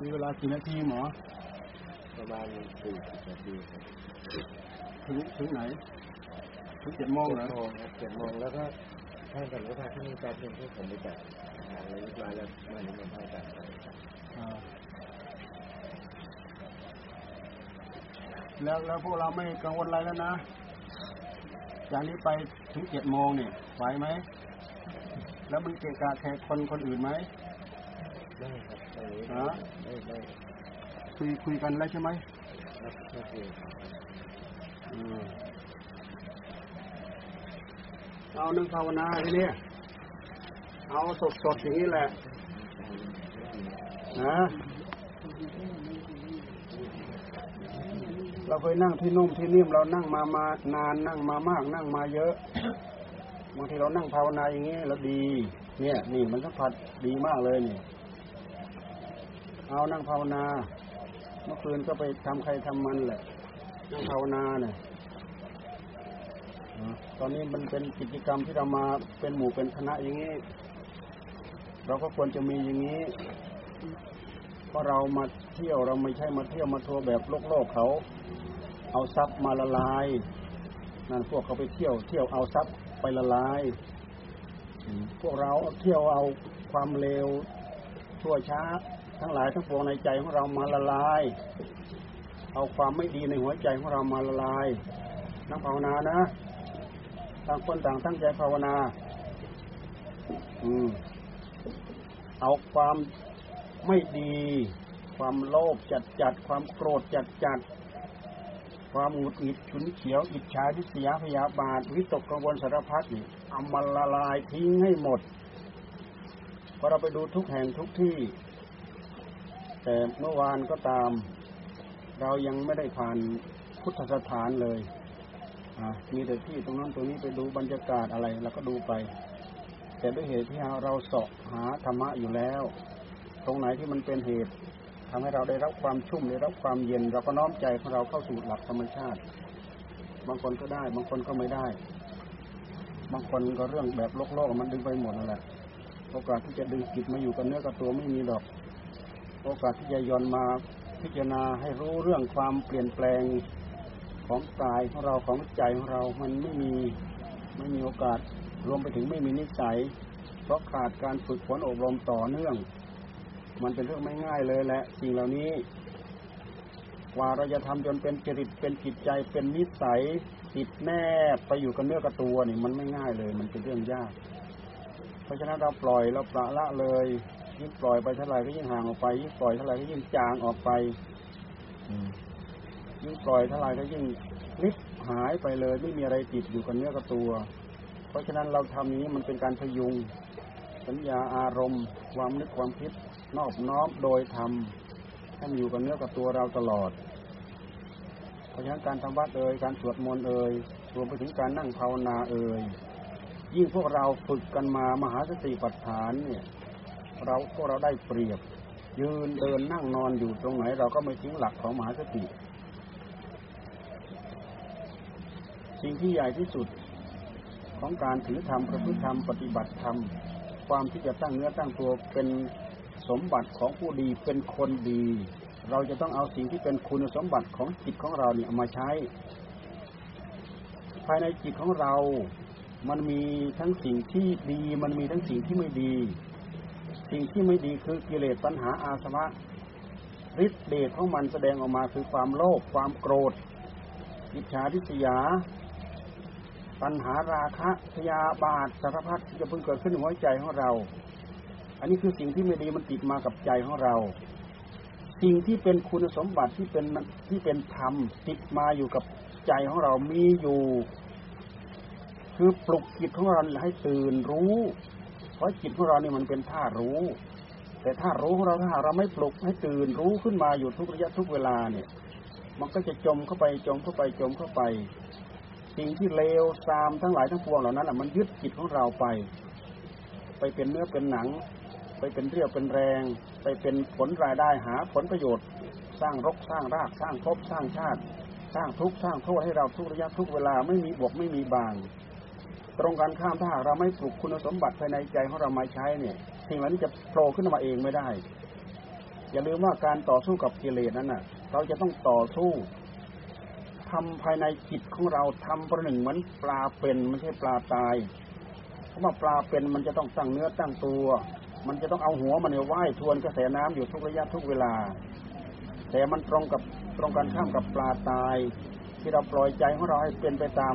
มีเวลากี่นาทีหมอ ประมาณสี่สิบนาทีครับถึงถึงไหน ถึงเจ็ดโมงเจ็ดเหรอโมงครับเจ็ดโมงแล้วก็ท่านผมก็พาท่านแป๊บนึงที่ผมไปจัดงานอะไรเรียบร้อยแล้วมาหนึ่งมันพาจัดไปอ่าแล้วแล้วพวกเราไม่กังวลอะไรแล้วนะ จากนี้ไปถึงเจ็ดโมงเนี่ยไหวไหม แล้วมันเกะกะแขกคนคนอื่นไหมได้ครับตอนนี้ฮะ ได้ได้คุยคุยกันแล้วใช่ไหมครับก็คืออืมเอานึ่งภาวนาทีนี้เอาสดสดๆอย่างนี้แหละนะเราเคยนั่งที่นุ่มที่นิ่มเรานั่งมามานานนั่งมามาก นั่งมาเยอะบางทีเรานั่งภาวนาอย่างนี้แล้วดี เนี่ย นี่มันสัมผัสดีมากเลยนี่ เอานั่งภาวนา เมื่อคืนก็ไปทำใครทำมันแหละ นั่งภาวนาเนี่ยตอนนี้มันเป็นกิจกรรมที่เรามาเป็นหมู่เป็นคณะอย่างนี้ เราก็ควรจะมีอย่างนี้ เพราะเรามาเที่ยวเราไม่ใช่มาเที่ยวมาทัวร์แบบโลกโลกเขา เอาทรัพย์มาละลายนั่นพวกเขาไปเที่ยว เที่ยวเอาทรัพย์ไปละลายพวกเราเที่ยวเอาความเลวชั่วช้า ทั้งหลายทั้งปวงในใจของเรามาละลาย เอาความไม่ดีในหัวใจของเรามาละลายนั่งภาวนานะต่างคนต่างตั้งใจภาวนา อืม เอาความไม่ดี ความโลภจัดจัด ความโกรธจัดจัด ความหงุดหงิดฉุนเฉียว อิจฉาทิษยาพยาบาท วิตกกังวลสารพัดนี่เอามาละลายทิ้งให้หมดพอเราไปดูทุกแห่งทุกที่ แต่เมื่อวานก็ตาม เรายังไม่ได้ผ่านพุทธสถานเลยมีแต่ที่ตรงนั้นตรงนี้ไปดูบรรยากาศอะไรเราก็ดูไป แต่ด้วยเหตุที่เราเสาะหาธรรมะอยู่แล้ว ตรงไหนที่มันเป็นเหตุทำให้เราได้รับความชุ่มได้รับความเย็น เราก็น้อมใจของเราเข้าสู่หลักธรรมชาติ บางคนก็ได้ บางคนก็ไม่ได้ บางคนก็เรื่องแบบโลกโลกมันดึงไปหมดนั่นแหละโอกาสที่จะดึงจิตมาอยู่กับเนื้อกับตัวไม่มีดอก โอกาสที่จะย้อนมาพิจารณาให้รู้เรื่องความเปลี่ยนแปลงของกายของเราของใจของเรา มันไม่มีไม่มีโอกาสรวมไปถึงไม่มีนิสัย เพราะขาดการฝึกฝนอบรมต่อเนื่อง มันเป็นเรื่องไม่ง่ายเลยแหละสิ่งเหล่านี้ กว่าเราจะทำจนเป็นจริตเป็นจิตใจเป็นนิสัยติดแนบไปอยู่กับเนื้อกับตัวนี่มันไม่ง่ายเลย มันเป็นเรื่องยาก เพราะฉะนั้นเราปล่อยเราปละละเลย ยิ่งปล่อยไปเท่าไหร่ก็ยิ่งห่างออกไป ยิ่งปล่อยเท่าไหร่ก็ยิ่งจางออกไปอืมยิ่งปล่อยเท่าไหร่ก็ยิ่งลิบหายไปเลย ไม่มีอะไรติดอยู่กับเนื้อกับตัว เพราะฉะนั้นเราทำอย่างนี้มันเป็นการพยุง สัญญาอารมณ์ ความนึกความคิดนอบน้อมโดยธรรมให้มันอยู่กับเนื้อกับตัวเราตลอด เพราะฉะนั้นการทำวัดเอ่ยการสวดมนต์เอ่ยรวมไปถึงการนั่งภาวนาเอ่ยยิ่งพวกเราฝึกกันมามหาสติปัฏฐานเนี่ย เราพวกเราได้เปรียบ ยืนเดินนั่งนอนอยู่ตรงไหน เราก็ไม่ทิ้งหลักของมหาสติสิ่งที่ใหญ่ที่สุดของการถือธรรมประพฤติธรรมปฏิบัติธรรมความที่จะตั้งเนื้อตั้งตัวเป็นสมบัติของผู้ดีเป็นคนดี เราจะต้องเอาสิ่งที่เป็นคุณสมบัติของจิตของเราเนี่ยมาใช้ ภายในจิตของเรา มันมีทั้งสิ่งที่ดี มันมีทั้งสิ่งที่ไม่ดี สิ่งที่ไม่ดีคือกิเลสตัณหาอาสวะฤทธิเดชของมันแสดงออกมาคือความโลภความโกรธ อิจฉาทิษยา ปัญหาราคะพยาบาทสารพัดที่จะเพิ่งเกิดขึ้นในหัวใจของเรา อันนี้คือสิ่งที่ไม่ดีมันติดมากับใจของเรา สิ่งที่เป็นคุณสมบัติที่เป็นที่เป็นธรรมติดมาอยู่กับใจของเรามีอยู่ คือปลุกจิตของเราให้ตื่นรู้ ราะจิตของเราเนี่ยมันเป็นท่ารู้ แต่ท่ารู้ของเราถ้าเราไม่ปลุกให้ตื่นรู้ขึ้นมาอยู่ทุกระยะทุกเวลาเนี่ย มันก็จะจมเข้าไปจมเข้าไปจมเข้าไป สิ่งที่เลวทรามทั้งหลายทั้งปวงเหล่านั้นแหละมันยึดจิตของเราไป ไปเป็นเนื้อเป็นหนัง ไปเป็นเรี่ยวเป็นแรง ไปเป็นผลรายได้หาผลประโยชน์ สร้างรกสร้างรากสร้างภพสร้างชาติ สร้างทุกข์สร้างโทษให้เราทุกระยะทุกเวลาไม่มีบกไม่มีบาง ตรงกันข้ามถ้าหากเราไม่ปลุกคุณสมบัติภายในใจของเรามาใช้เนี่ยสิ่งเหล่านี้จะโผล่ขึ้นมาเองไม่ได้ อย่าลืมว่าการต่อสู้กับกิเลสนั้นน่ะ เราจะต้องต่อสู้ทำภายในจิตของเราทำประหนึ่งเหมือนปลาเป็นไม่ใช่ปลาตาย เพราะว่าปลาเป็นมันจะต้องตั้งเนื้อตั้งตัว มันจะต้องเอาหัวมันเนี่ยว่ายทวนกระแสน้ำอยู่ทุกระยะทุกเวลา แต่มันตรงกับตรงกันข้ามกับปลาตาย ที่เราปล่อยใจของเราให้เป็นไปตาม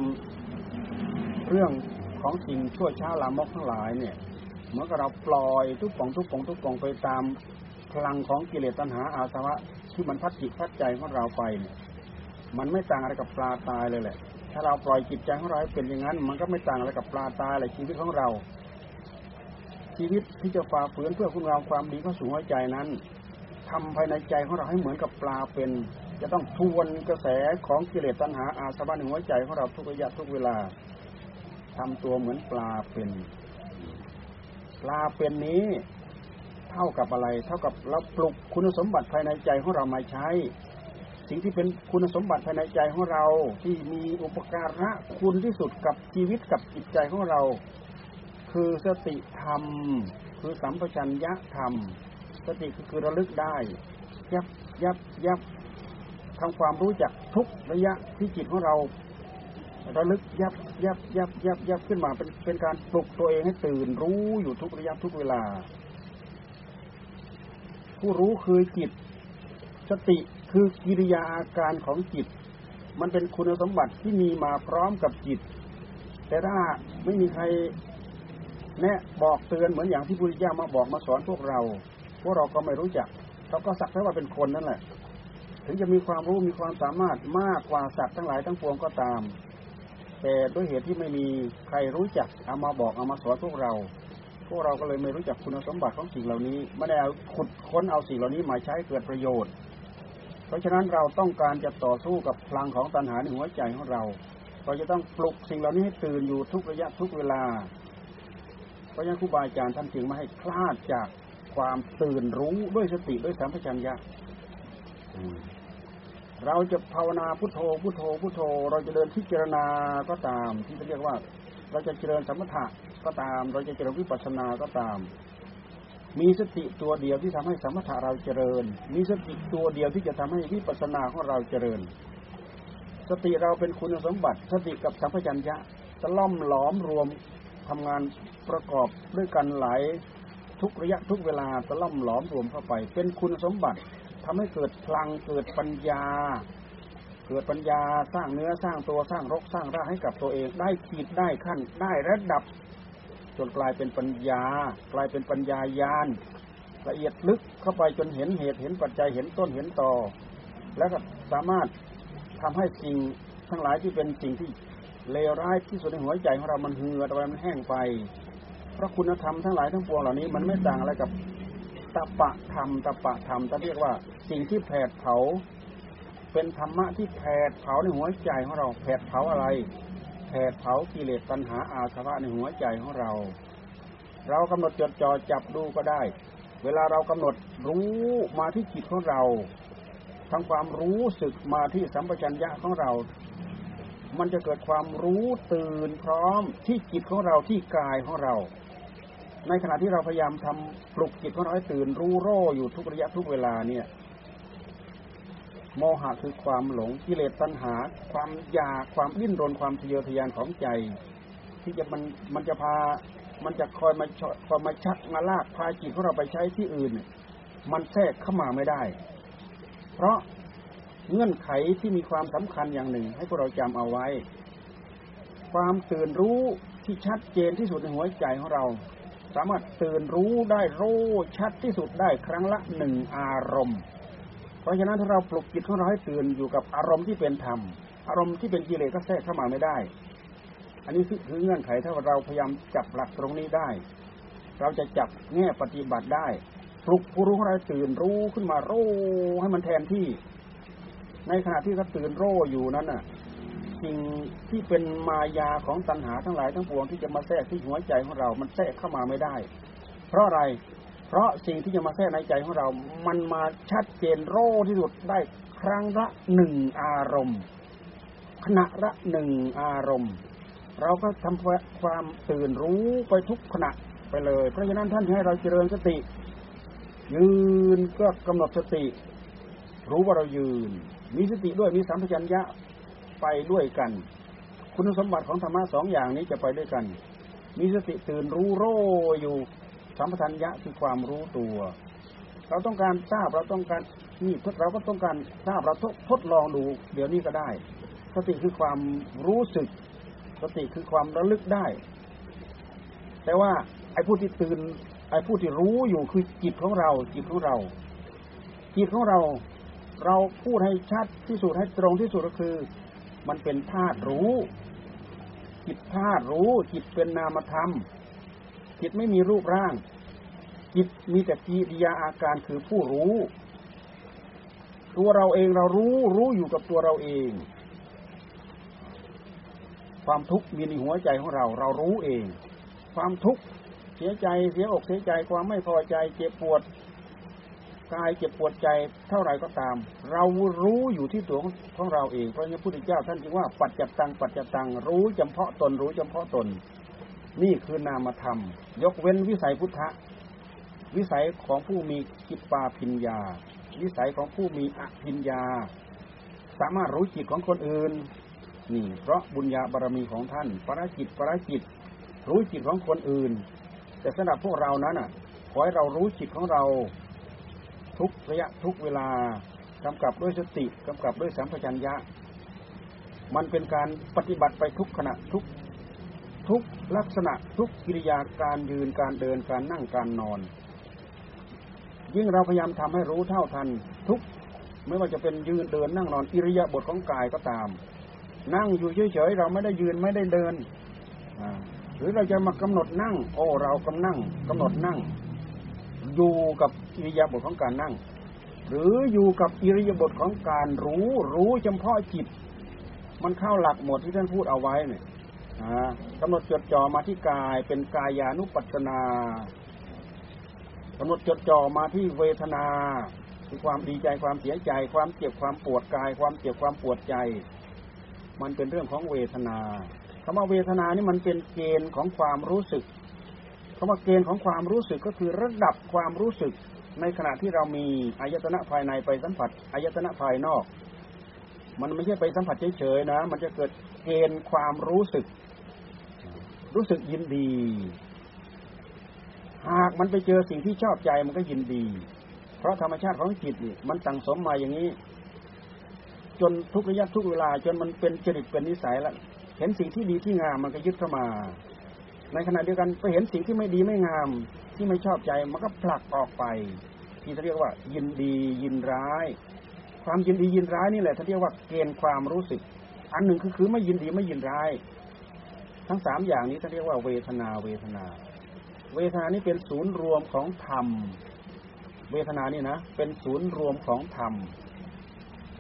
เรื่องของสิ่งชั่วช้าลามกทั้งหลายเนี่ยเหมือนกับเราปล่อยทุกปองทุกปองทุกปองไปตามพลังของกิเลสตัณหาอาสวะที่มันพัดจิตพัดใจของเราไปเนี่ยมันไม่ต่างอะไรกับปลาตายเลยแหละ ถ้าเราปล่อยจิตใจของเราเป็นอย่างนั้น มันก็ไม่ต่างอะไรกับปลาตายเลยชีวิตของเรา ชีวิตที่จะฝ่าฝืนเพื่อคุณงามความดีเข้าสู่หัวใจนั้นทำภายในใจของเราให้เหมือนกับปลาเป็น จะต้องทวนกระแสของกิเลสตัณหาอาสวะในหัวใจของเราทุกระยะทุกเวลา ทำตัวเหมือนปลาเป็น ปลาเป็นนี้ เท่ากับอะไร เท่ากับเราปลุกคุณสมบัติภายในใจของเรามาใช้ สิ่งที่เป็นคุณสมบัติภายในใจของเราที่มีอุปการะคุณที่สุดกับชีวิตกับจิตใจของเรา คือสติธรรม คือสัมปชัญญะธรรม สติคือระลึกได้ ยับยับยับทำความรู้จักทุกระยะที่จิตของเรา ระลึกยับยับยับยับยับขึ้นมาเป็นเป็นการปลุกตัวเองให้ตื่นรู้อยู่ทุกระยะทุกเวลา ผู้รู้คือจิต สติคือกิริยาอาการของจิต มันเป็นคุณสมบัติที่มีมาพร้อมกับจิต แต่ถ้าไม่มีใครแนะบอกเตือนเหมือนอย่างที่พุทธเจ้ามาบอกมาสอนพวกเรา พวกเราก็ไม่รู้จัก เราก็สักแต่ว่าเป็นคนนั่นแหละ ถึงจะมีความรู้มีความสามารถมากกว่าสัตว์ทั้งหลายทั้งปวงก็ตาม แต่ด้วยเหตุที่ไม่มีใครรู้จักเอามาบอกเอามาสอนพวกเรา พวกเราก็เลยไม่รู้จักคุณสมบัติของสิ่งเหล่านี้ไม่ได้เอาขุดค้นเอาสิ่งเหล่านี้มาใช้เกิดประโยชน์ เพราะฉะนั้นเราต้องการจะต่อสู้กับพลังของตัณหาในหัวใจของเรา เราจะต้องปลุกสิ่งเหล่านี้ให้ตื่นอยู่ทุกระยะทุกเวลา เพราะฉะนั้นครูบาอาจารย์ท่านจึงไม่ให้คลาดจากความตื่นรู้ด้วยสติด้วยสัมปชัญญะ เราจะภาวนาพุทโธพุทโธพุทโธ เราจะเดินพิจารณาก็ตาม ที่เรียกว่า เราจะเจริญสมถะก็ตาม เราจะเจริญวิปัสสนาก็ตาม มีสติตัวเดียวที่ทำให้สมถะเราเจริญ มีสติตัวเดียวที่จะทำให้วิปัสสนาของเราเจริญ สติเราเป็นคุณสมบัติ สติกับสัมปชัญญะจะล่อมหลอมรวมทำงานประกอบด้วยกันหลายทุกระยะทุกเวลาจะล่อมหลอมรวมเข้าไป เป็นคุณสมบัติ ทำให้เกิดพลังเกิดปัญญา เกิดปัญญาสร้างเนื้อสร้างตัวสร้างรกสร้างรากให้กับตัวเองได้ขีดได้ขั้นได้ระดับ จนกลายเป็นปัญญา กลายเป็นปัญญายานละเอียดลึกเข้าไปจนเห็นเหตุเห็นปัจจัยเห็นต้นเห็นต่อ แล้วก็สามารถทำให้สิ่งทั้งหลายที่เป็นสิ่งที่เลวร้ายที่สุดในหัวใจของเรามันเหือดไปมันแห้งไป เพราะคุณธรรมทั้งหลายทั้งปวงเหล่านี้มันไม่ต่างอะไรกับ ตะปะธรรมตะปะธรรมจะเรียกว่าสิ่งที่แผดเผา เป็นธรรมะที่แผดเผาในหัวใจของเราแผดเผาอะไรแผดเผากิเลสตัณหาอาสวะในหัวใจของเรา เรากำหนดจดจ่อจับดูก็ได้ เวลาเรากำหนดรู้มาที่จิตของเราทำความรู้สึกมาที่สัมปชัญญะของเรา มันจะเกิดความรู้ตื่นพร้อมที่จิตของเราที่กายของเรา ในขณะที่เราพยายามทำปลุกจิตของเราให้ตื่นรู้โร่อยู่ทุกระยะทุกเวลาเนี่ย โมหะคือความหลงกิเลสตัณหา ความอยากความดิ้นรนความทะเยอทะยานของใจ ที่จะมันมันจะพา มันจะคอยมาชคอยมาชักมาลากพาจิตของเราไปใช้ที่อื่น มันแทรกเข้ามาไม่ได้ เพราะเงื่อนไขที่มีความสำคัญอย่างหนึ่ง ให้พวกเราจำเอาไว้ ความตื่นรู้ที่ชัดเจนที่สุดในหัวใจของเรา สามารถตื่นรู้ได้รู้ชัดที่สุดได้ครั้งละหนึ่งอารมณ์ เพราะฉะนั้นถ้าเราปลุกจิตของเราให้ตื่นอยู่กับอารมณ์ที่เป็นธรรม อารมณ์ที่เป็นกิเลสก็แทรกเข้ามาไม่ได้ อันนี้คือเงื่อนไขถ้าเราพยายามจับหลักตรงนี้ได้ เราจะจับแง่ปฏิบัติได้ปลุกผู้รู้ของเราตื่นรู้ขึ้นมารู้ให้มันแทนที่ ในขณะที่เขาตื่นรู้อยู่นั้นน่ะ สิ่งที่เป็นมายาของตัณหาทั้งหลายทั้งปวงที่จะมาแทรกที่หัวใจของเรา มันแทรกเข้ามาไม่ได้ เพราะอะไร เพราะสิ่งที่จะมาแทรกในใจของเรา มันมาชัดเจนโร่ที่สุดได้ครั้งละหนึ่งอารมณ์ขณะละหนึ่งอารมณ์ เราก็ทำความตื่นรู้ไปทุกขณะไปเลย เพราะฉะนั้นท่านให้เราเจริญสติ ยืนก็กำหนดสติ รู้ว่าเรายืน มีสติด้วยมีสัมปชัญญะ ไปด้วยกัน คุณสมบัติของธรรมะสองอย่างนี้จะไปด้วยกัน มีสติตื่นรู้โรอยู่สัมปชัญญะคือความรู้ตัว เราต้องการทราบเราต้องการนี่เราก็ต้องการทราบเราทดลองดูเดี๋ยวนี้ก็ได้ สติคือความรู้สึก สติคือความระลึกได้ แต่ว่าไอ้ผู้ที่ตื่นไอ้ผู้ที่รู้อยู่คือจิตของเรา จิตของเรา จิตของเรา เราพูดให้ชัดที่สุดให้ตรงที่สุดก็คือ มันเป็นธาตุรู้ จิตธาตุรู้ จิตเป็นนามธรรม จิตไม่มีรูปร่าง จิตมีแต่กิริยาอาการคือผู้รู้ ตัวเราเองเรารู้รู้อยู่กับตัวเราเอง ความทุกข์มีในหัวใจของเรา เรารู้เอง ความทุกข์เสียใจเสียอกเสียใจความไม่พอใจเจ็บปวด กายเจ็บปวดใจเท่าไรก็ตาม เรารู้อยู่ที่ตัวของเราเองเพราะงั้นพระพุทธเจ้าท่านจึงว่าปัจจัตตังปัจจัตตังรู้จำเพาะตนรู้จำเพาะตน นี่คือนามธรรม ยกเว้นวิสัยพุทธะวิสัยของผู้มีกิปปาพิญญา วิสัยของผู้มีอภิญญา สามารถรู้จิตของคนอื่น นี่ เพราะบุญญาบารมีของท่านปราจิตปราจิต รู้จิตของคนอื่น แต่สำหรับพวกเรานั้นอะขอให้เรารู้จิตของเรา ทุกระยะทุกเวลากำกับด้วยสติกำกับด้วยสัมปชัญญะ มันเป็นการปฏิบัติไปทุกขณะทุกทุกลักษณะทุกกิริยาการยืนการเดินการนั่งการนอน ยิ่งเราพยายามทำให้รู้เท่าทัน ทุกไม่ว่าจะเป็นยืนเดินนั่งนอนอิริยาบถของกายก็ตาม นั่งอยู่เฉยๆเราไม่ได้ยืนไม่ได้เดินหรือเราจะมากำหนดนั่ง โอ้เรากำนั่งกำหนดนั่ง อยู่กับ อิริยาบถของการนั่ง หรืออยู่กับอิริยาบถของการรู้ รู้เฉพาะจิต มันเข้าหลักหมดที่ท่านพูดเอาไว้เนี่ยกำหนดจดจ่อมาที่กายเป็นกายานุปัสนากำหนดจดจ่อมาที่เวทนาคือความดีใจความเสียใจ ความเจ็บความปวดกาย ความเจ็บความปวดใจ มันเป็นเรื่องของเวทนาคำว่าเวทนานี่มันเป็นเกณฑ์ของความรู้สึกคำว่าเกณฑ์ของความรู้สึกก็คือระดับความรู้สึก ในขณะที่เรามีอายตนะภายในไปสัมผัสอายตนะภายนอก มันไม่ใช่ไปสัมผัสเฉยๆนะ มันจะเกิดเกณฑ์ความรู้สึก รู้สึกยินดี หากมันไปเจอสิ่งที่ชอบใจมันก็ยินดี เพราะธรรมชาติของจิตนี่มันตั้งสมมาอย่างนี้ จนทุกระยะทุกเวลา จนมันเป็นจริตเป็นนิสัยแล้วเห็นสิ่งที่ดีที่งามมันก็ยึดเข้ามา ในขณะเดียวกันไปเห็นสิ่งที่ไม่ดีไม่งาม ที่ไม่ชอบใจมันก็ผลักออกไป ที่เขาเรียกว่า ยินดียินร้าย ความยินดียินร้ายนี่แหละเขาเรียกว่าเกณฑ์ความรู้สึก อันหนึ่งคือคือไม่ยินดีไม่ยินร้าย ทั้งสามอย่างนี้เขาเรียกว่าเวทนาเวทนา เวทนานี่เป็นศูนย์รวมของธรรม เวทนานี่นะเป็นศูนย์รวมของธรรม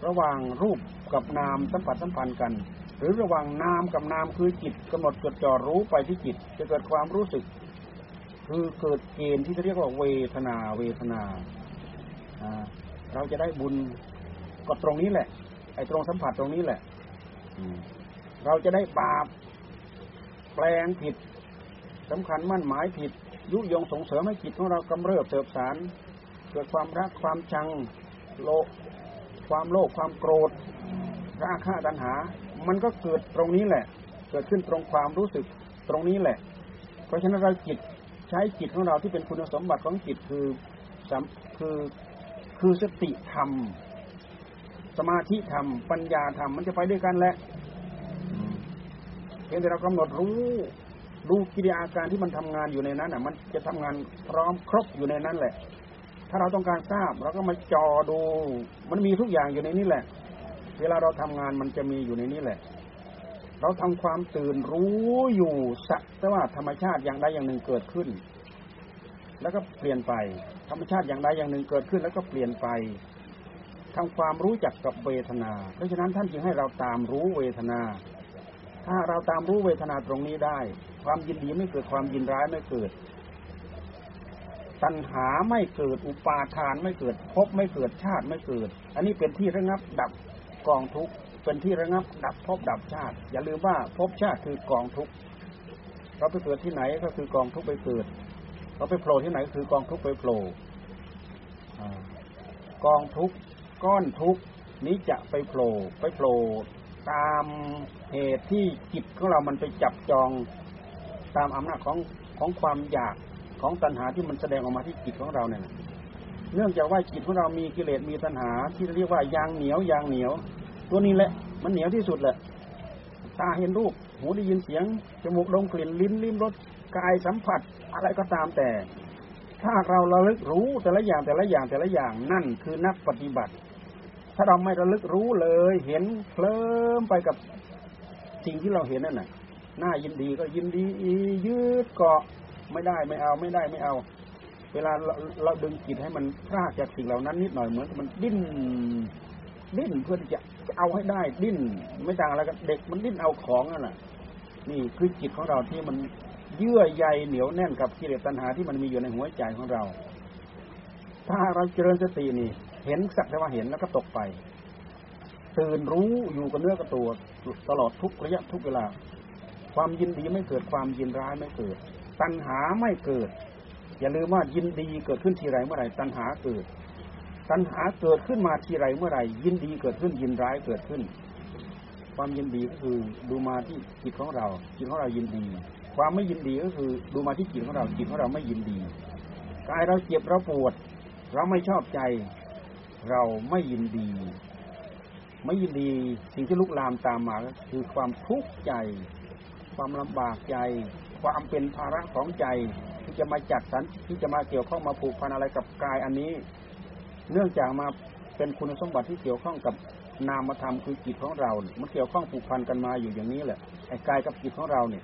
ระหว่างรูปกับนามสัมผัสสัมพันธ์กัน หรือระหว่างนามกับนามคือจิตกำหนดจดจ่อรู้ไปที่จิต จะเกิดความรู้สึก คือเกิดเกณฑ์ที่เรียกว่าเวทนาเวทนาเราจะได้บุญก็ตรงนี้แหละ ไอ้ตรงสัมผัสตรงนี้แหละเราจะได้บาปแปลงผิดสำคัญมั่นหมายผิด ยุยงส่งเสริมให้จิตของเรากำเริบเสบสารเกิดความรักความชังโลความโลภความโกรธราคะตัณหา มันก็เกิดตรงนี้แหละ เกิดขึ้นตรงความรู้สึกตรงนี้แหละ เพราะฉะนั้นเราจิต ใช้จิตของเราที่เป็นคุณสมบัติของจิตคือคือคือสติธรรม สมาธิธรรม ปัญญาธรรมมันจะไปด้วยกันแหละเพียงแต่เรากำหนดรู้ดูกิริยาการที่มันทำงานอยู่ในนั้นอะ มันจะทำงานพร้อมครบอยู่ในนั้นแหละ ถ้าเราต้องการทราบเราก็มาจอดู มันมีทุกอย่างอยู่ในนี้แหละ เวลาเราทำงานมันจะมีอยู่ในนี้แหละ เราทำความตื่นรู้อยู่สักแต่ว่าธรรมชาติอย่างใดอย่างหนึ่งเกิดขึ้น แล้วก็เปลี่ยนไป ธรรมชาติอย่างใดอย่างหนึ่งเกิดขึ้น แล้วก็เปลี่ยนไปทำความรู้จักกับเวทนา เพราะฉะนั้นท่านจึงให้เราตามรู้เวทนา ถ้าเราตามรู้เวทนาตรงนี้ได้ ความยินดีไม่เกิดความยินร้ายไม่เกิด ตัณหาไม่เกิดอุปาทานไม่เกิดภพไม่เกิดชาติไม่เกิด อันนี้เป็นที่ระงับดับกองทุกข์ เป็นที่ระงับดับภพดับชาติ อย่าลืมว่าภพชาติคือกองทุกข์เราไปเกิดที่ไหนก็คือกองทุกข์ไปเกิด เราไปโผล่ที่ไหนคือกองทุกข์ไปโผล่กองทุกก้อนทุกนี้จะไปโผล่ไปโผล่ตามเหตุที่จิตของเรามันไปจับจองตามอำนาจของของความอยากของตัณหาที่มันแสดงออกมาที่จิตของเราเนี่ย เนื่องจากว่าจิตของเรามีกิเลสมีตัณหาที่เรียกว่ายางเหนียวยางเหนียว ตัวนี้แหละ มันเหนียวที่สุดแหละตาเห็นรูป หูได้ยินเสียง จมูกดมกลิ่น ลิ้นลิ้มรส กายสัมผัส อะไรก็ตามแต่ ถ้าเราระลึกรู้แต่ละอย่างแต่ละอย่างแต่ละอย่างนั่นคือนักปฏิบัติ ถ้าเราไม่ระลึกรู้เลย เห็นเคลิ้มไปกับสิ่งที่เราเห็นนั่นน่ะ น่ายินดีก็ยินดียืดเกาะไม่ได้ไม่เอาไม่ได้ไม่เอา เวลาเราเราดึงจิตให้มันพลากจากสิ่งเหล่านั้นนิดหน่อยเหมือนมันดิ้นดิ้นเพื่อที่จะ เอาให้ได้ดิ้น ไม่ต่างอะไรกับเด็กมันดิ้นเอาของนั่นแหละนี่คือจิตของเราที่มันเยื่อใยเหนียวแน่นกับกิเลสตัณหาที่มันมีอยู่ในหัวใจของเรา ถ้าเราเจริญสตินี่ เห็นสักแต่ว่าเห็นแล้วก็ตกไปตื่นรู้อยู่กับเนื้อกับตัวตลอดทุกระยะทุกเวลา ความยินดีไม่เกิดความยินร้ายไม่เกิด ตัณหาไม่เกิด อย่าลืมว่ายินดีเกิดขึ้นทีไรเมื่อไหร่ตัณหาเกิด ตัณหาเกิดขึ้นมาทีไรเมื่อไหร่ยินดีเกิดขึ้นยินร้ายเกิดขึ้น ความยินดีก็คือดูมาที่จิตของเรา จิตของเรายินดี ความไม่ยินดีก็คือดูมาที่จิตของเราจิตของเราไม่ยินดีกายเราเจ็บเราปวด เราไม่ชอบใจ เราไม่ยินดี ไม่ยินดีสิ่งที่ลุกลามตามมาก็คือความทุกข์ใจ ความลำบากใจ ความเป็นภาระของใจที่จะมาจัดสรรที่จะมาเกี่ยวข้องมาผูกพันอะไรกับกายอันนี้ เนื่องจากมาเป็นคุณสมบัติที่เกี่ยวข้องกับนามธรรมคือจิตของเรา มันเกี่ยวข้องผูกพันกันมาอยู่อย่างนี้แหละไอ้กายกับจิตของเราเนี่ย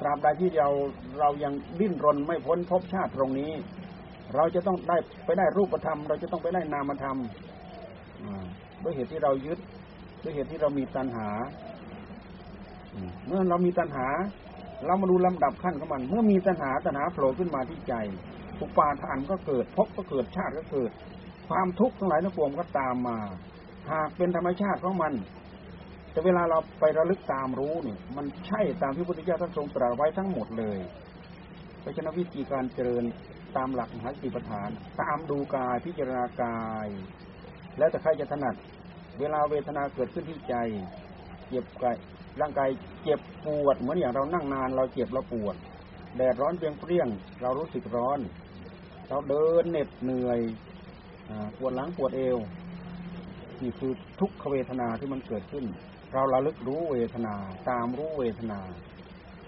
ตราบใดที่เราเรายังดิ้นรนไม่พ้นภพชาติตรงนี้ เราจะต้องได้ไปได้รูปธรรม เราจะต้องไปได้นามธรรมด้วยเหตุที่เรายึดด้วยเหตุที่เรามีตัณหาเมื่อเรามีตัณหา เรามาดูลำดับขั้นของมัน เมื่อมีตัณหาตัณหาโผล่ขึ้นมาที่ใจอุปาทานก็เกิดภพก็เกิดชาติก็เกิด ความทุกข์ทั้งหลายทั้งปวงก็ตามมา หากเป็นธรรมชาติของมัน แต่เวลาเราไประลึกตามรู้เนี่ยมันใช่ตามที่พระพุทธเจ้าท่านทรงตรัสไว้ทั้งหมดเลยเพราะฉะนั้นวิธีการเจริญตามหลักมหาสติปัฏฐาน ตามดูกายพิจารณากาย แล้วแต่ใครจะถนัด เวลาเวทนาเกิดขึ้นที่ใจ เจ็บกายร่างกายเจ็บปวด เหมือนอย่างเรานั่งนาน เราเจ็บเราปวดแดดร้อนเปรียงเปรี้ยง เรารู้สึกร้อน เราเดินเหน็ดเหนื่อย ปวดหลังปวดเอวนี่คือทุกขเวทนาที่มันเกิดขึ้น เราระลึกรู้เวทนา ตามรู้เวทนา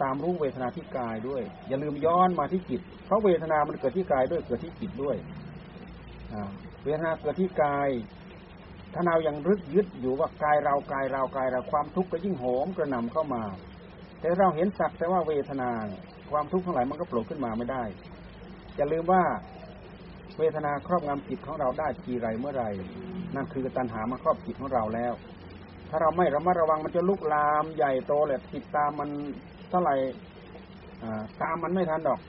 ตามรู้เวทนาที่กายด้วย อย่าลืมย้อนมาที่จิตเพราะเวทนามันเกิดที่กายด้วยเกิดที่จิตด้วยเวทนาเกิดที่กายถ้าเรายังรึกยึดอยู่ว่ากายเรากายเรากายเราความทุกข์ก็ยิ่งโหมกระหน่ำเข้ามา แต่เราเห็นสักแต่ว่าเวทนา ความทุกข์ทั้งหลายมันก็โผล่ขึ้นมาไม่ได้อย่าลืมว่า เวทนาครอบงำจิตของเราได้ทีไรเมื่อไรนั่นคือตัณหามาครอบจิตของเราแล้ว ถ้าเราไม่ระมัดระวังมันจะลุกลามใหญ่โตเลยติดตามมันเท่าไหร่ตามมันไม่ทันดอก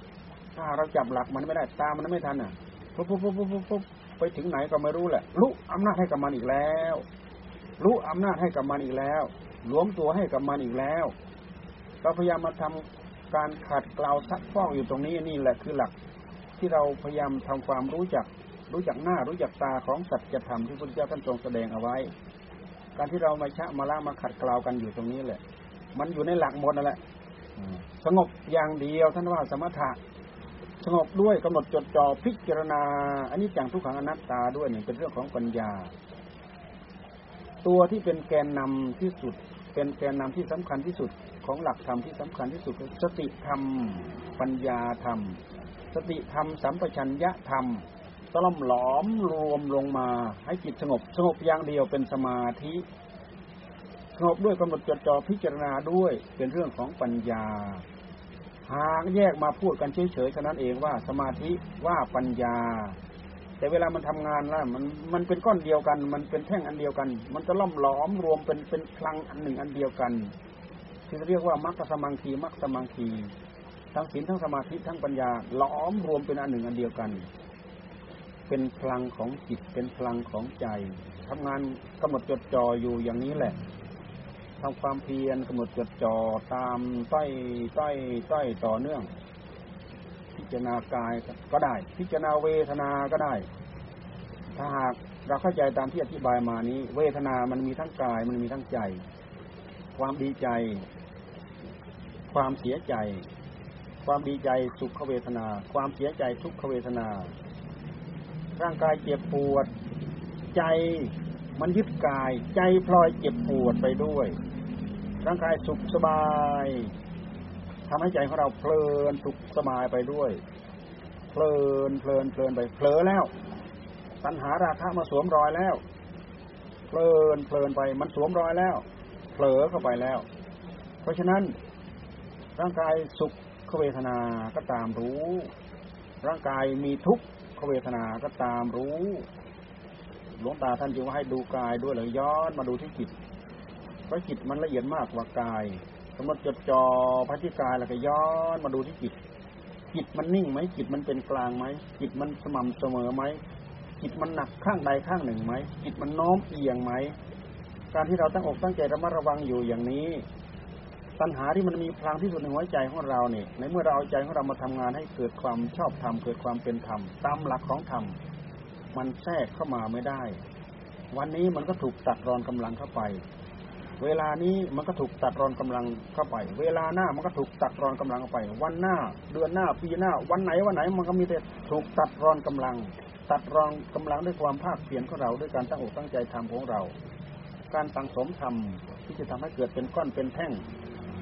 ถ้าเราจับหลักมันไม่ได้ตามมันไม่ทันอะปุ๊บปุ๊บปุ๊บปุ๊บปุ๊บไปถึงไหนก็ไม่รู้แหละรู้อำนาจให้กับมันอีกแล้วรู้อำนาจให้กับมันอีกแล้วหลวมตัวให้กับมันอีกแล้วเราพยายามมาทำการขัดเกลาซักฟอกอยู่ตรงนี้นี่แหละคือหลัก ที่เราพยายามทำความรู้จัก รู้จักหน้ารู้จักตาของสัจธรรมที่พระพุทธเจ้าท่านทรงแสดงเอาไว้ การที่เรามาชะมาล่ามาขัดเกลากันอยู่ตรงนี้แหละ มันอยู่ในหลักหมดนั่นแหละสงบอย่างเดียวท่านว่าสมถะสงบด้วยกำหนดจดจ่อพิจารณาอันนี้จังทุกขังอนัตตาด้วยนี่เป็นเรื่องของปัญญา ตัวที่เป็นแกนนำที่สุด เป็นแกนนำที่สำคัญที่สุดของหลักธรรมที่สำคัญที่สุดคือสติธรรม ปัญญาธรรม สติธรรมสัมปชัญญะธรรมตล่อมหลอมรวมลงมา ให้จิตสงบสงบอย่างเดียวเป็นสมาธิสงบด้วยกำหนดจดจ่อพิจารณาด้วยเป็นเรื่องของปัญญา หากแยกมาพูดกันเฉยๆเท่านั้นเองว่าสมาธิว่าปัญญา แต่เวลามันทำงานแล้วมันมันเป็นก้อนเดียวกัน มันเป็นแท่งอันเดียวกัน มันจะล่อมหลอมรวมเป็นเป็นพลังอันหนึ่งอันเดียวกันที่เรียกว่ามรรคสมังคีมรรคสมังคี ทั้งศีลทั้งสมาธิทั้งปัญญาหลอมรวมเป็นอันหนึ่งอันเดียวกัน เป็นพลังของจิตเป็นพลังของใจทำงานกำหนดจดจ่ออยู่อย่างนี้แหละทำความเพียรกำหนดจดจ่อตามต้อยต้อยต้อยต่อเนื่อง พิจารณากายก็ได้ พิจารณาเวทนาก็ได้ ถ้าหากเราเข้าใจตามที่อธิบายมานี้ เวทนามันมีทั้งกายมันมีทั้งใจ ความดีใจ ความเสียใจ ความดีใจสุขเวทนา ความเสียใจทุกขเวทนา ร่างกายเจ็บปวด ใจมันยึดกาย ใจพลอยเจ็บปวดไปด้วย ร่างกายสุขสบายทำให้ใจของเราเพลินสุขสบายไปด้วย เพลินเพลินเพลินไปเผลอแล้ว ตัณหาราคะมาสวมรอยแล้ว เพลินเพลินไปมันสวมรอยแล้ว เผลอเข้าไปแล้ว เพราะฉะนั้นร่างกายสุข เวทนาก็ตามรู้ ร่างกายมีทุกขเวทนาก็ตามรู้หลวงตาท่านจึงว่าให้ดูกายด้วยเลยย้อนมาดูที่จิตเพราะจิตมันละเอียดมากกว่ากายสมมติจดจ่อพระที่กายแล้วก็ย้อนมาดูที่จิตจิตมันนิ่งไหมจิตมันเป็นกลางไหมจิตมันสม่ำเสมอไหมจิตมันหนักข้างใดข้างหนึ่งไหมจิตมันโน้มเอียงไหมการที่เราตั้งอกตั้งใจระมัดระวังอยู่อย่างนี้ ปัญหาที่มันมีพลังที่สุดในหัวใจของเราเนี่ยในเมื่อเราเอาใจของเรามาทำงานให้เกิดความชอบธรรมเกิดความเป็นธรรมตามหลักของธรรมมันแทรกเข้ามาไม่ได้ วันนี้มันก็ถูกตัดรอนกำลังเข้าไป เวลานี้มันก็ถูกตัดรอนกำลังเข้าไป เวลาหน้ามันก็ถูกตัดรอนกำลังเข้าไป วันหน้า เดือนหน้า ปีหน้า วันไหนวันไหนมันก็มีแต่ถูกตัดรอนกำลัง ตัดรอนกำลังด้วยความภาคเพียรของเราด้วยการตั้งอกตั้งใจทำของเรา การตั้งสมธรรมที่จะทำให้เกิดเป็นก้อนเป็นแท่ง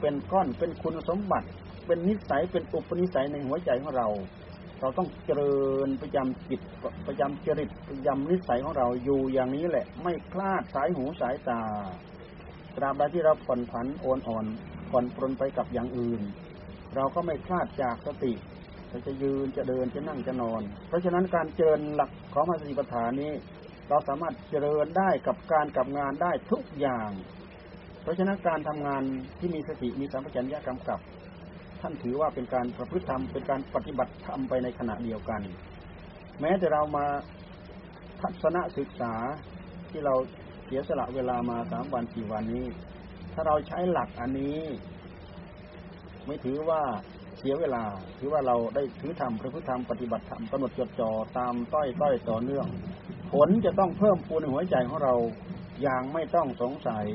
เป็นก้อนเป็นคุณสมบัติ เป็นนิสัยเป็นอุปนิสัยในหัวใจของเรา เราต้องเจริญประจำจิตประจำจริตประจำนิสัยของเราอยู่อย่างนี้แหละ ไม่คลาดสายหูสายตาตราบใดที่เราผ่อนผันโอนอ่อนผ่อนปรนไปกับอย่างอื่น เราก็ไม่คลาดจากสติเราจะยืนจะเดินจะนั่งจะนอน เพราะฉะนั้นการเจริญหลักของมาสติปัฏฐานนี้ เราสามารถเจริญได้กับการกับงานได้ทุกอย่าง เพราะฉะนั้นการทำงานที่มีสติมีสัมปชัญญะกำกับ ท่านถือว่าเป็นการประพฤติธรรมเป็นการปฏิบัติธรรมไปในขณะเดียวกัน แม้แต่เรามาทัศนศึกษาที่เราเสียสละเวลามาสามวันสี่วันนี้ ถ้าเราใช้หลักอันนี้ ไม่ถือว่าเสียเวลา ถือว่าเราได้ถือธรรมพระพุทธธรรมปฏิบัติธรรมกำหนดจดจ่อตามต้อยต้อยต่อเนื่อง ผลจะต้องเพิ่มพูนในหัวใจของเราอย่างไม่ต้องสงสัย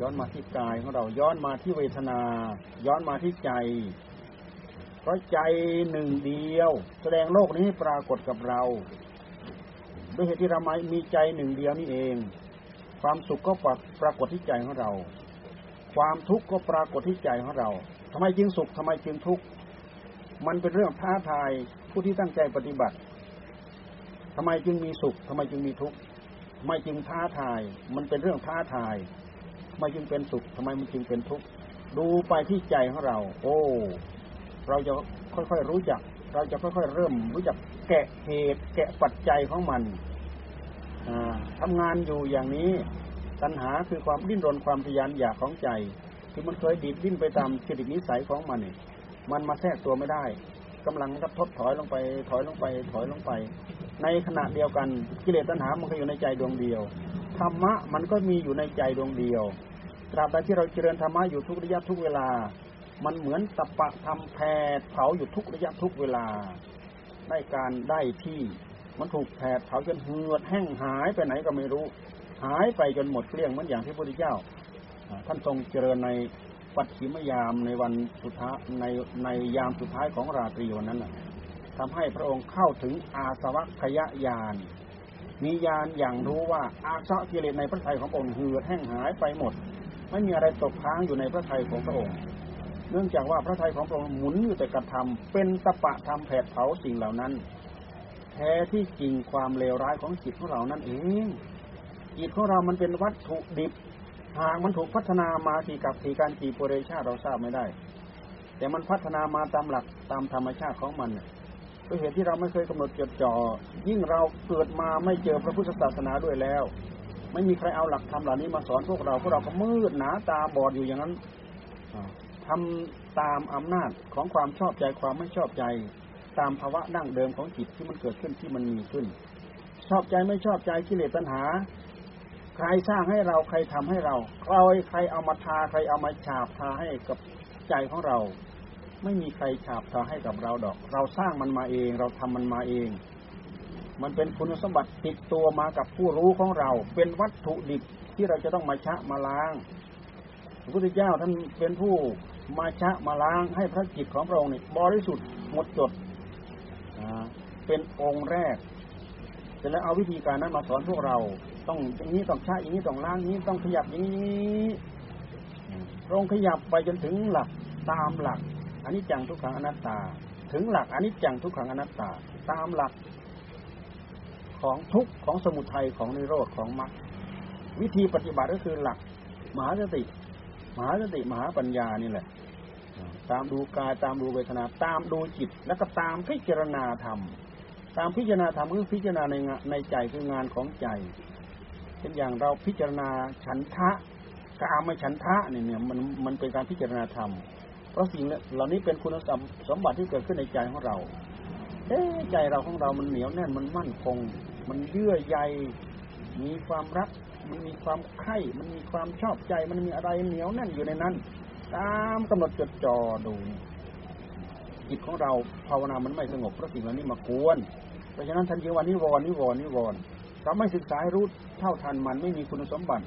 ย้อนมาที่กายของเราย้อนมาที่เวทนา ย้อนมาที่ใจ เพราะใจหนึ่งเดียว แสดงโลกนี้ปรากฏกับเราด้วยเหตุที่เรามามีใจหนึ่งเดียวนี่เอง ความสุขก็ปรากฏที่ใจของเรา ความทุกข์ก็ปรากฏที่ใจของเราทำไมจึงสุขทำไมจึงทุกข์มันเป็นเรื่องท้าทายผู้ที่ตั้งใจปฏิบัติทำไมจึงมีสุขทำไมจึงมีทุกข์ทำไมจึงท้าทาย มันเป็นเรื่องท้าทาย ทำไมจึงเป็นสุขทำไมมันจึงเป็นทุกข์ดูไปที่ใจของเรา โอ้ เราจะค่อยๆรู้จัก เราจะค่อยๆเริ่ม รู้จักแกะเหตุแกะปัจจัยของมันทำงานอยู่อย่างนี้ตัณหาคือความดิ้นรนความทยานอยากของใจคือมันเคยดิบดิ้นไปตามจิตนิสัยของมันนี่มันมาแทรกตัวไม่ได้กำลังก็ทดถอยลงไป ถอยลงไป ถอยลงไป ในขณะเดียวกันกิเลสตัณหามันก็อยู่ในใจดวงเดียว ธรรมะมันก็มีอยู่ในใจดวงเดียว ตราบใดที่เราเจริญธรรมะอยู่ทุกระยะทุกเวลา มันเหมือนตะปะทำแผดเผาอยู่ทุกระยะทุกเวลา ได้การได้ที่ มันถูกแผดเผาจนเหือดแห้งหายไปไหนก็ไม่รู้ หายไปจนหมดเกลี้ยงเหมือนอย่างที่พระพุทธเจ้า ท่านทรงเจริญในปัจฉิมยามในวันสุดท้ายในในยามสุดท้ายของราตรีวันนั้นทำให้พระองค์เข้าถึงอาสวัคยญาณ มีญาณอย่างรู้ว่าอาสะกิเลสในพระทัยขององค์เหือดแห้งหายไปหมด ไม่มีอะไรตกค้างอยู่ในพระทัยของพระองค์ เนื่องจากว่าพระทัยของพระองค์หมุนอยู่แต่กระทำเป็นตะปะทำแผดเผาสิ่งเหล่านั้น แท้ที่จริงความเลวร้ายของจิตของเรานั่นเองจิตของเรามันเป็นวัตถุดิบ หากมันถูกพัฒนามากี่กับกี่การกี่ปุเรชาเราทราบไม่ได้ แต่มันพัฒนามาตามหลักตามธรรมชาติของมัน ด้วยเหตุที่เราไม่เคยกำหนดจดจ่อ ยิ่งเราเกิดมาไม่เจอพระพุทธศาสนาด้วยแล้ว ไม่มีใครเอาหลักธรรมเหล่านี้มาสอนพวกเราพวกเราก็มืดหนาตาบอดอยู่อย่างนั้นทำตามอำนาจของความชอบใจความไม่ชอบใจ ตามภาวะดั้งเดิมของจิตที่มันเกิดขึ้นที่มันมีขึ้น ชอบใจไม่ชอบใจกิเลสตัณหา ใครสร้างให้เราใครทำให้เราใครใครเอามาทาใครเอามาฉาบทาให้กับใจของเรา ไม่มีใครฉาบทาให้กับเราดอก เราสร้างมันมาเอง เราทำมันมาเอง มันเป็นคุณสมบัติติดตัวมากับผู้รู้ของเรา เป็นวัตถุดิบที่เราจะต้องมาชะมาล้าง พระพุทธเจ้าท่านเป็นผู้มาชะมาล้างให้พระจิตของพระองค์นี่บริสุทธิ์หมดจดเป็นองค์แรกเสร็จแล้วเอาวิธีการนั้นมาสอนพวกเรา ต้องอย่างนี้ต้องชะอย่างนี้ต้องล้างอย่างนี้ต้องขยับอย่างนี้พรงขยับไปจนถึงหลักตามหลัก อนนี้จังทุกขังอนัตตา ถึงหลักอนนี้จังทุกขังอนัตตา ตามหลักของทุกข์ของสมุทัยของนิโรธของมรรควิธีปฏิบัติก็คือหลัก มหาสติ มหาสติมหาปัญญานี่แหละ ตามดูกายตามดูเวทนาตามดูจิต แล้วก็ตามพิจารณาธรรม ตามพิจารณาธรรมคือพิจารณาในงานในใจคืองานของใจเช่นอย่างเราพิจารณาฉันทะกามฉันทะเนี่ยเนี่ยมันมันเป็นการพิจารณาธรรม เพราะสิ่งเหล่านี้เป็นคุณสมบัติที่เกิดขึ้นในใจของเรา เอ๊ใจเราของเรามันเหนียวแน่นมันมั่นคง มันเยื่อใย มีความรัก มันมีความใคร่มันมีความชอบใจ มันมีอะไรเหนียวแน่นอยู่ในนั้น ตามกำหนดจดจ่อดูจิตของเราภาวนามันไม่สงบเพราะสิ่งเหล่านี้มากวน เพราะฉะนั้นท่านเรียกว่านิวรณ์นิวรณ์นิวรณ์เราไม่ศึกษาให้รู้เท่าทันมันไม่มีคุณสมบัติ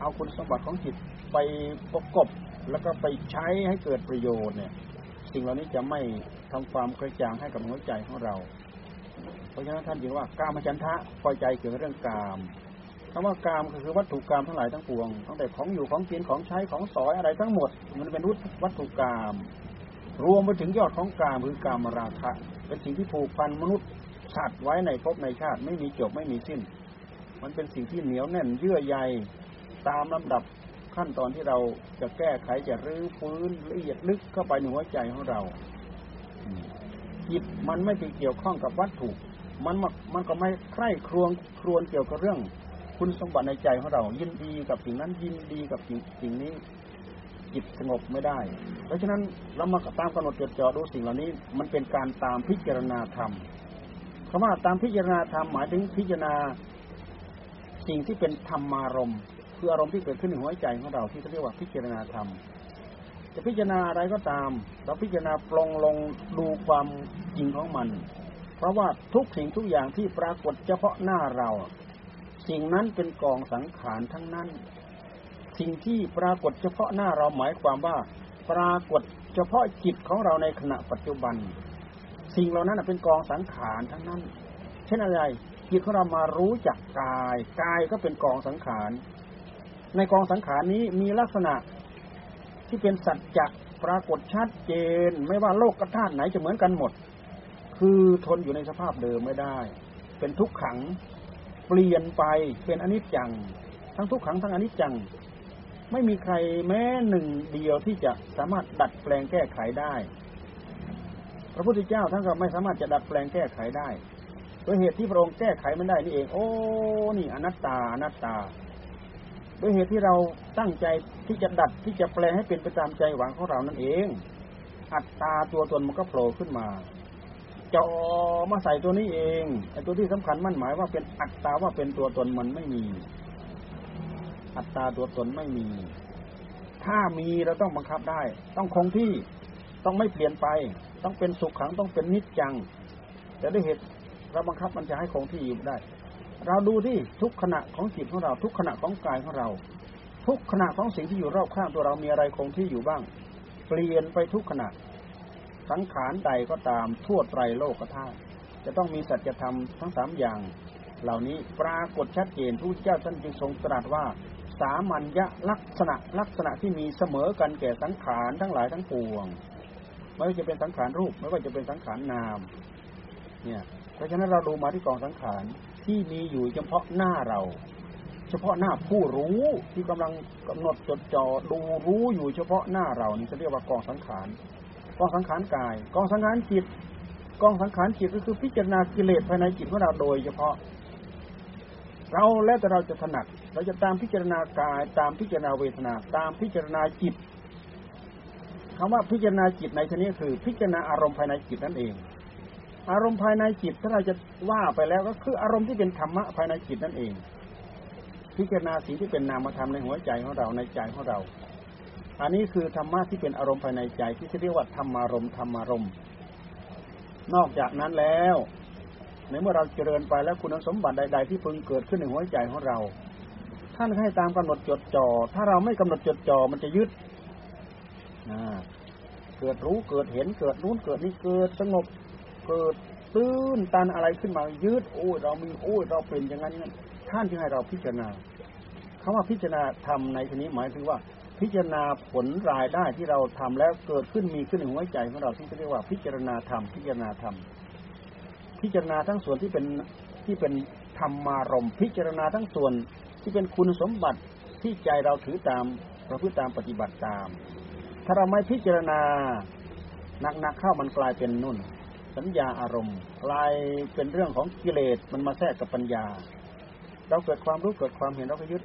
เอาคุณสมบัติของจิตไปประกบ แล้วก็ไปใช้ให้เกิดประโยชน์เนี่ย สิ่งเหล่านี้จะไม่ทำความกระจ่างให้กับหัวใจของเรา เพราะฉะนั้นท่านจึงว่ากามฉันทะพอใจเกี่ยวกับเรื่องกามคำว่ากามก็คือวัตถุกรรมทั้งหลายทั้งปวงตั้งแต่ของอยู่ของกินของใช้ของสอยอะไรทั้งหมด มันเป็นวัตถุกรรมรวมไปถึงยอดของกามคือกามราคะ เป็นสิ่งที่ผูกพันมนุษย์สัตว์ไว้ในภพในชาติไม่มีจบไม่มีสิ้น มันเป็นสิ่งที่เหนียวแน่นเยื่อใยตามลำดับ ขั้นตอนที่เราจะแก้ไขจะรื้อฟื้นละเอียดลึกเข้าไปในหัวใจของเราจิตมันไม่ไปเกี่ยวข้องกับวัตถุ มันมันก็ไม่ใคร่ครวญครวญเกี่ยวกับเรื่อง คุณสมบัติในใจของเรา ยินดีกับสิ่งนั้นยินดีกับสิ่งสิ่งนี้ จิตสงบไม่ได้ เพราะฉะนั้นเรามาตามกำหนดจดจ่อดูสิ่งเหล่านี้ มันเป็นการตามพิจารณาธรรมคำว่าตามพิจารณาธรรมหมายถึงพิจารณา สิ่งที่เป็นธรรมารมณ์ คืออารมณ์ที่เกิดขึ้นในหัวใจของเราที่เขาเรียกว่าพิจารณาธรรมจะพิจารณาอะไรก็ตาม เราพิจารณาปลงลงดูความจริงของมัน เพราะว่าทุกสิ่งทุกอย่างที่ปรากฏเฉพาะหน้าเรา สิ่งนั้นเป็นกองสังขารทั้งนั้น สิ่งที่ปรากฏเฉพาะหน้าเราหมายความว่า ปรากฏเฉพาะจิตของเราในขณะปัจจุบัน สิ่งเหล่านั้นเป็นกองสังขารทั้งนั้น เช่นอะไรจิตของเรามารู้จักกาย กายก็เป็นกองสังขาร ในกองสังขารนี้มีลักษณะที่เป็นสัจจะปรากฏชัดเจน ไม่ว่าโลกกระธาตุไหนจะเหมือนกันหมด คือทนอยู่ในสภาพเดิมไม่ได้ เป็นทุกขังเปลี่ยนไปเป็นอนิจจัง ทั้งทุกขังทั้งอนิจจัง ไม่มีใครแม้หนึ่งเดียวที่จะสามารถดัดแปลงแก้ไขได้ พระพุทธเจ้าท่านก็ไม่สามารถจะดัดแปลงแก้ไขได้โดยเหตุที่พระองค์แก้ไขไม่ได้นี่เอง โอ้ นี่อนัตตาอนัตตา ด้วยเหตุที่เราตั้งใจที่จะดัดที่จะแปลให้เป็นไปตามใจหวังของเรานั่นเอง อัตตาตัวตนมันก็โผล่ขึ้นมาจอมาใส่ตัวนี้เองไอ้ตัวที่สำคัญมั่นหมายว่าเป็นอัตตาว่าเป็นตัวตนมันไม่มี อัตตาตัวตนไม่มี ถ้ามีเราต้องบังคับได้ ต้องคงที่ต้องไม่เปลี่ยนไป ต้องเป็นสุขขังต้องเป็นนิจจัง แต่ด้วยเหตุเราบังคับมันจะให้คงที่อยู่ได้ เราดูที่ทุกขณะของจิตของเรา ทุกขณะของกายของเรา ทุกขณะของสิ่งที่อยู่รอบข้างตัวเรามีอะไรคงที่อยู่บ้าง เปลี่ยนไปทุกขณะสังขารใดก็ตามทั่วไตรโลกธาตุจะต้องมีสัจธรรมทั้งสามอย่าง เหล่านี้ปรากฏชัดเจนผู้เจ้าท่านจึงทรงตรัสว่า สามัญญลักษณะลักษณะที่มีเสมอกันแก่สังขารทั้งหลายทั้งปวง ไม่ว่าจะเป็นสังขารรูป ไม่ว่าจะเป็นสังขารนาม เนี่ย เพราะฉะนั้นเราดูมาที่กองสังขาร ที่มีอยู่เฉพาะหน้าเรา เฉพาะหน้าผู้รู้ที่กำลังกำหนดจดจ่อดูรู้อยู่เฉพาะหน้าเรานี่จะเรียกว่ากองสังขารกองสังขารกาย กองสังขารจิต กองสังขารจิตก็คือพิจารณากิเลสภายในจิตของเราโดย เฉพาะ เราแล้วแต่เราจะถนัด เราจะตามพิจารณากาย ตามพิจารณาเวทนา ตามพิจารณาจิตคำว่าพิจารณาจิตในที่นี้คือ พิจารณาอารมณ์ภายในจิตนั่นเอง อารมณ์ภายในจิตถ้าเราจะว่าไปแล้วก็คืออารมณ์ที่เป็นธรรมะภายในจิตนั่นเอง พิจารณาสิ่งที่เป็นนามธรรมในหัวใจของเราในใจของเรา อันนี้คือธรรมะที่เป็นอารมณ์ภายในใจ ที่เรียกว่าธรรมารมณ์ธรรมารมณ์นอกจากนั้นแล้วในเมื่อเราเจริญไปแล้วคุณสมบัติใด ๆ ที่พึงเกิดขึ้นในหัวใจของเรา ท่านให้ตามกำหนดจดจ่อถ้าเราไม่กำหนดจดจ่อมันจะยึดเกิดรู้เกิดเห็นเกิดนู้นเกิดนี้เกิดสงบ เกิดตื้นตันอะไรขึ้นมายืดโอ้ยเรามีโอ้ยเราเป็นอย่างนั้นอย่างนั้นท่านจึงให้เราพิจารณาคำว่าพิจารณาทำในที่นี้หมายถึงว่า พิจารณาผลรายได้ที่เราทำแล้วเกิดขึ้นมีขึ้นในหัวใจของเราที่เรียกว่าพิจารณาธรรมพิจารณาธรรมพิจารณาทั้งส่วนที่เป็นที่เป็นธรรมารมพิจารณาทั้งส่วนที่เป็นคุณสมบัติที่ใจเราถือตามประพฤติตามปฏิบัติตาม ถ้าเราไม่พิจารณาหนักๆเข้ามันกลายเป็นนุ่น สัญญาอารมณ์ กลายเป็นเรื่องของกิเลสมันมาแทรกกับปัญญา เราเกิดความรู้เกิดความเห็นเราก็ยึด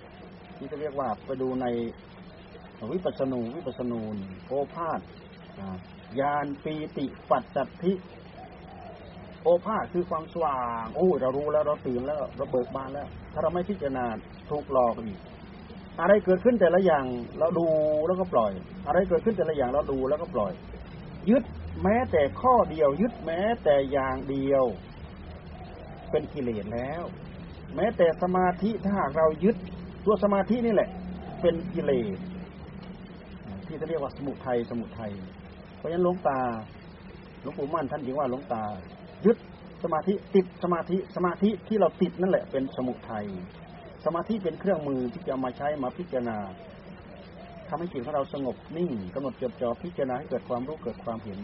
ที่จะเรียกว่าไปดูในวิปัสสนูวิปัสสนูนโอภาษญาณปีติปัจจัตทิโอภาษคือความสว่างโอ้เรารู้แล้วเราตื่นแล้วเราเบิกบานแล้ว ถ้าเราไม่พิจารณาถูกหลอกอีกอะไรเกิดขึ้นแต่ละอย่างเราดูแล้วก็ปล่อย อะไรเกิดขึ้นแต่ละอย่างเราดูแล้วก็ปล่อย ยึด แม้แต่ข้อเดียวยึดแม้แต่อย่างเดียว เป็นกิเลสแล้ว แม้แต่สมาธิถ้าหากเรายึดตัวสมาธินี่แหละ เป็นกิเลสที่จะเรียกว่าสมุทัยสมุทัยเพราะฉะนั้นหลวงตาหลวงปู่มั่นท่านจึงว่าหลวงตา ยึดสมาธิติดสมาธิสมาธิที่เราติดนั่นแหละเป็นสมุทัยสมาธิเป็นเครื่องมือที่จะมาใช้มาพิจารณา ทำให้จิตของเราสงบนิ่งกำหนดจดจ่อพิจารณาให้เกิดความรู้เกิดความเห็น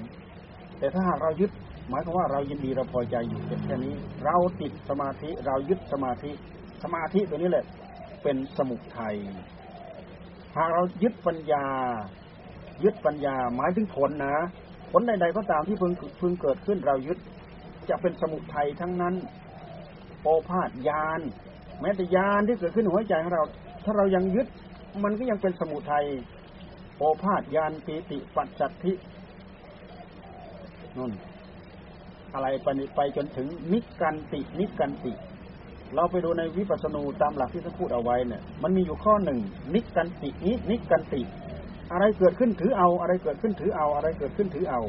แต่ถ้าหากเรายึด หมายความว่าเรายินดีเราพอใจอยู่แค่นี้ เราติดสมาธิเรายึดสมาธิสมาธิตัวนี้แหละ เป็นสมุทัยหากเรายึดปัญญา ยึดปัญญาหมายถึงผลนะผลใดๆก็ตามที่พึงพึงเกิดขึ้นเรายึดจะเป็นสมุทัยทั้งนั้นโอภาษยานแม้แต่ยานที่เกิดขึ้นในหัวใจของเรา ถ้าเรายังยึด มันก็ยังเป็นสมุทัยโอภาษยานปีติปัจจัตทินุ่น อะไรไปไปจนถึงนิกันตินิกันติ เราไปดูในวิปัสสนูตามหลักที่ท่านพูดเอาไว้เนี่ย มันมีอยู่ข้อหนึ่งนิกันตินินิกันติ อะไรเกิดขึ้นถือเอา อะไรเกิดขึ้นถือเอา อะไรเกิดขึ้นถือเอา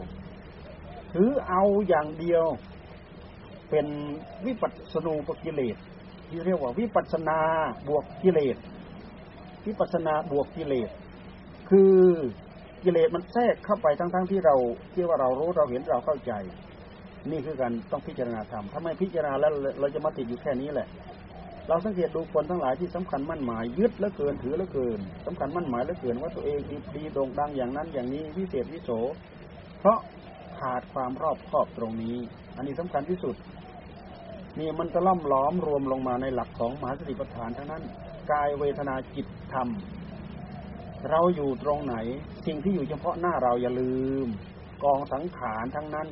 ถือเอาอย่างเดียว เป็นวิปัสสนูปกิเลสที่เรียกว่าวิปัสสนาบวกกิเลส วิปัสนาบวกกิเลส คือกิเลสมันแทรกเข้าไปทั้งๆทที่เราที่ว่าเรารู้เราเห็นเราเข้าใจ นี่คือการต้องพิจารณาธรรมถ้าไม่พิจารณาแล้วเราจะมาติดอยู่แค่นี้แหละ เราสังเกตดูคนทั้งหลายที่สำคัญมั่นหมายยึดแล้วเกินถือแล้วเกินสำคัญมั่นหมายแล้วเกินว่าตัวเองดีโด่งดังอย่างนั้นอย่างนี้วิเศษวิโส เพราะขาดความรอบคอบตรงนี้ อันนี้สำคัญที่สุดนี่มันจะล่อมล้อมรวมลงมาในหลักของมหาสติปัฏฐานทั้งนั้น กายเวทนาจิตธรรม เราอยู่ตรงไหน สิ่งที่อยู่เฉพาะหน้าเราอย่าลืม กองสังขารทั้งนั้น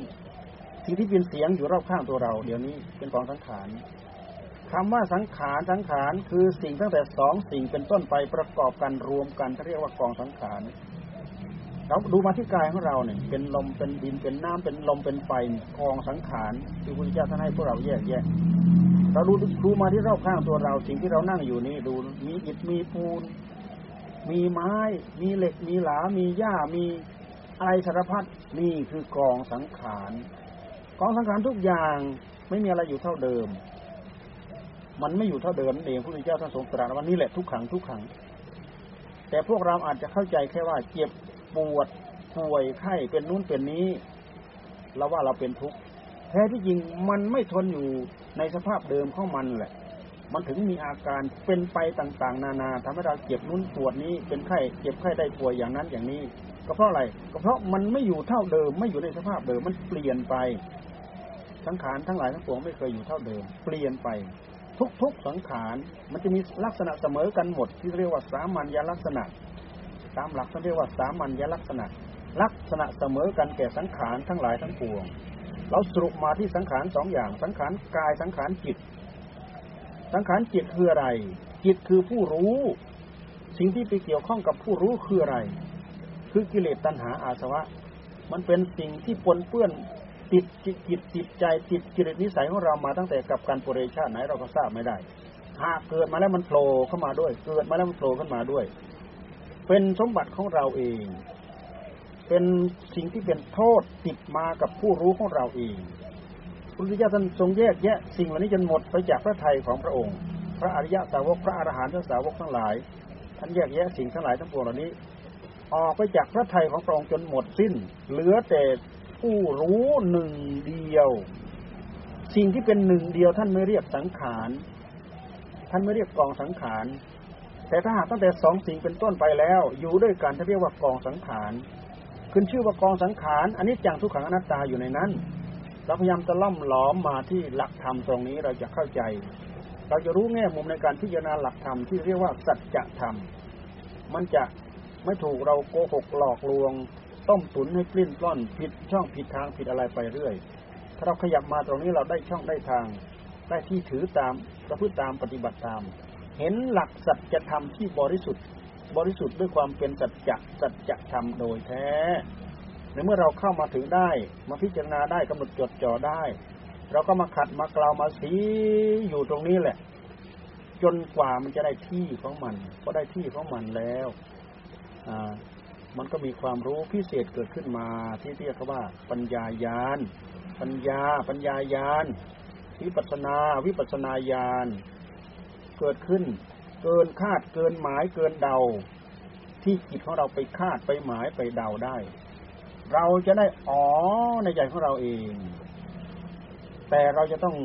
สิ่งที่เป็นเสียงอยู่รอบข้างตัวเรา เดี๋ยวนี้เป็นกองสังขารคำว่าสังขารสังขารคือสิ่งตั้งแต่สองสิ่งเป็นต้นไปประกอบกันรวมกันเรียกว่ากองสังขารเราดูมาที่กายของเราเนี่ย เป็นลมเป็นดินเป็นน้ำเป็นลมเป็นไฟกองสังขารที่พระพุทธเจ้าท่านให้พวกเราแยกแยะ เราดูดูมาที่รอบข้างตัวเรา สิ่งที่เรานั่งอยู่นี่ดูมีอิฐมีปูน มีไม้ มีเหล็ก มีหลา มีหญ้ามีอะไรสารพัดนี่คือกองสังขารกองสังขารทุกอย่างไม่มีอะไรอยู่เท่าเดิม มันไม่อยู่เท่าเดิมเองพระพุทธเจ้าท่านทรงตรัสว่านี่แหละทุกขังทุกขัง แต่พวกเราอาจจะเข้าใจแค่ว่าเจ็บปวดป่วยไข้เป็นนู้นเป็นนี้เราว่าเราเป็นทุกข์แท้ที่จริงมันไม่ทนอยู่ ในสภาพเดิมของมันแหละ มันถึงมีอาการเป็นไปต่างๆ นานาทำให้เราเจ็บนู้นปวดนี้ เป็นไข้เจ็บไข้ได้ป่วยอย่างนั้นอย่างนี้ ก็เพราะอะไร ก็เพราะมันไม่อยู่เท่าเดิม ไม่อยู่ในสภาพเดิม มันเปลี่ยนไป สังขารทั้งหลายทั้งปวงไม่เคยอยู่เท่าเดิม เปลี่ยนไป ทุกๆสังขาร มันจะมีลักษณะเสมอกันหมด ที่เรียกว่าสามัญลักษณะ ตามหลักท่าเรียกว่าสามัญลักษณะ ลักษณะเสมอกันแก่สังขารทั้งหลายทั้งปวง เราสรุปมาที่สังขารสองอย่าง สังขารกายสังขารจิต สังขารจิตคืออะไร จิตคือผู้รู้ สิ่งที่ไปเกี่ยวข้องกับผู้รู้คืออะไร คือกิเลสตัณหาอาสวะ มันเป็นสิ่งที่ปนเปื้อนติดจิตจิตติดใจติดกิเลสนิสัยของเรามาตั้งแต่กับการปริชาติไหนเราก็ทราบไม่ได้หากเกิดมาแล้วมันโผล่เข้ามาด้วย เกิดมาแล้วมันโผล่ขึ้นมาด้วย เป็นสมบัติของเราเอง เป็นสิ่งที่เป็นโทษติดมากับผู้รู้ของเราเองพุทธเจ้าท่านทรงแยกแยะสิ่งเหล่านี้จนหมดไปจากพระทัยของพระองค์ พระอริยสาวกพระอรหันตสาวกทั้งหลาย ท่านแยกแยะสิ่งทั้งหลายทั้งปวงเหล่านี้ ออกไปจากพระทัยของพระองค์จนหมดสิ้น เหลือแต่ผู้รู้หนึ่งเดียว สิ่งที่เป็นหนึ่งเดียวท่านไม่เรียกสังขารท่านไม่เรียกกองสังขารแต่ถ้าหากตั้งแต่สองสิ่งเป็นต้นไปแล้ว อยู่ด้วยกันท่านเรียกว่ากองสังขาร ขึ้นชื่อว่ากองสังขารอันนี้จังทุกขังอนัตตาอยู่ในนั้นเราพยายามจะล่อมหลอมมาที่หลักธรรมตรงนี้เราจะเข้าใจ เราจะรู้แง่มุมในการพิจารณาหลักธรรมที่เรียกว่าสัจธรรม มันจะไม่ถูกเราโกหกหลอกลวง ต้มตุ๋นให้ปลิ้นปล้อนผิดช่องผิดทางผิดอะไรไปเรื่อย ถ้าเราขยับมาตรงนี้เราได้ช่องได้ทาง ได้ที่ถือตามประพฤติตามปฏิบัติตาม เห็นหลักสัจธรรมที่บริสุทธิ์ บริสุทธิ์ด้วยความเป็นสัจจะสัจธรรมโดยแท้ในเมื่อเราเข้ามาถึงได้ มาพิจารณาได้กำหนดจดจ่อได้ เราก็มาขัดมากล่าวมาสีอยู่ตรงนี้แหละ จนกว่ามันจะได้ที่ของมันก็ได้ที่ของมันแล้วอ่ามันก็มีความรู้พิเศษเกิดขึ้นมา ที่เรียกว่า ปัญญายาน ปัญญา ปัญญายานวิปัสนา วิปัสนาญาณเกิดขึ้น เกินคาดเกินหมายเกินเดา ที่จิตของเราไปคาดไปหมายไปเดาได้ เราจะได้อ๋อในใจของเราเอง แต่เราจะต้อง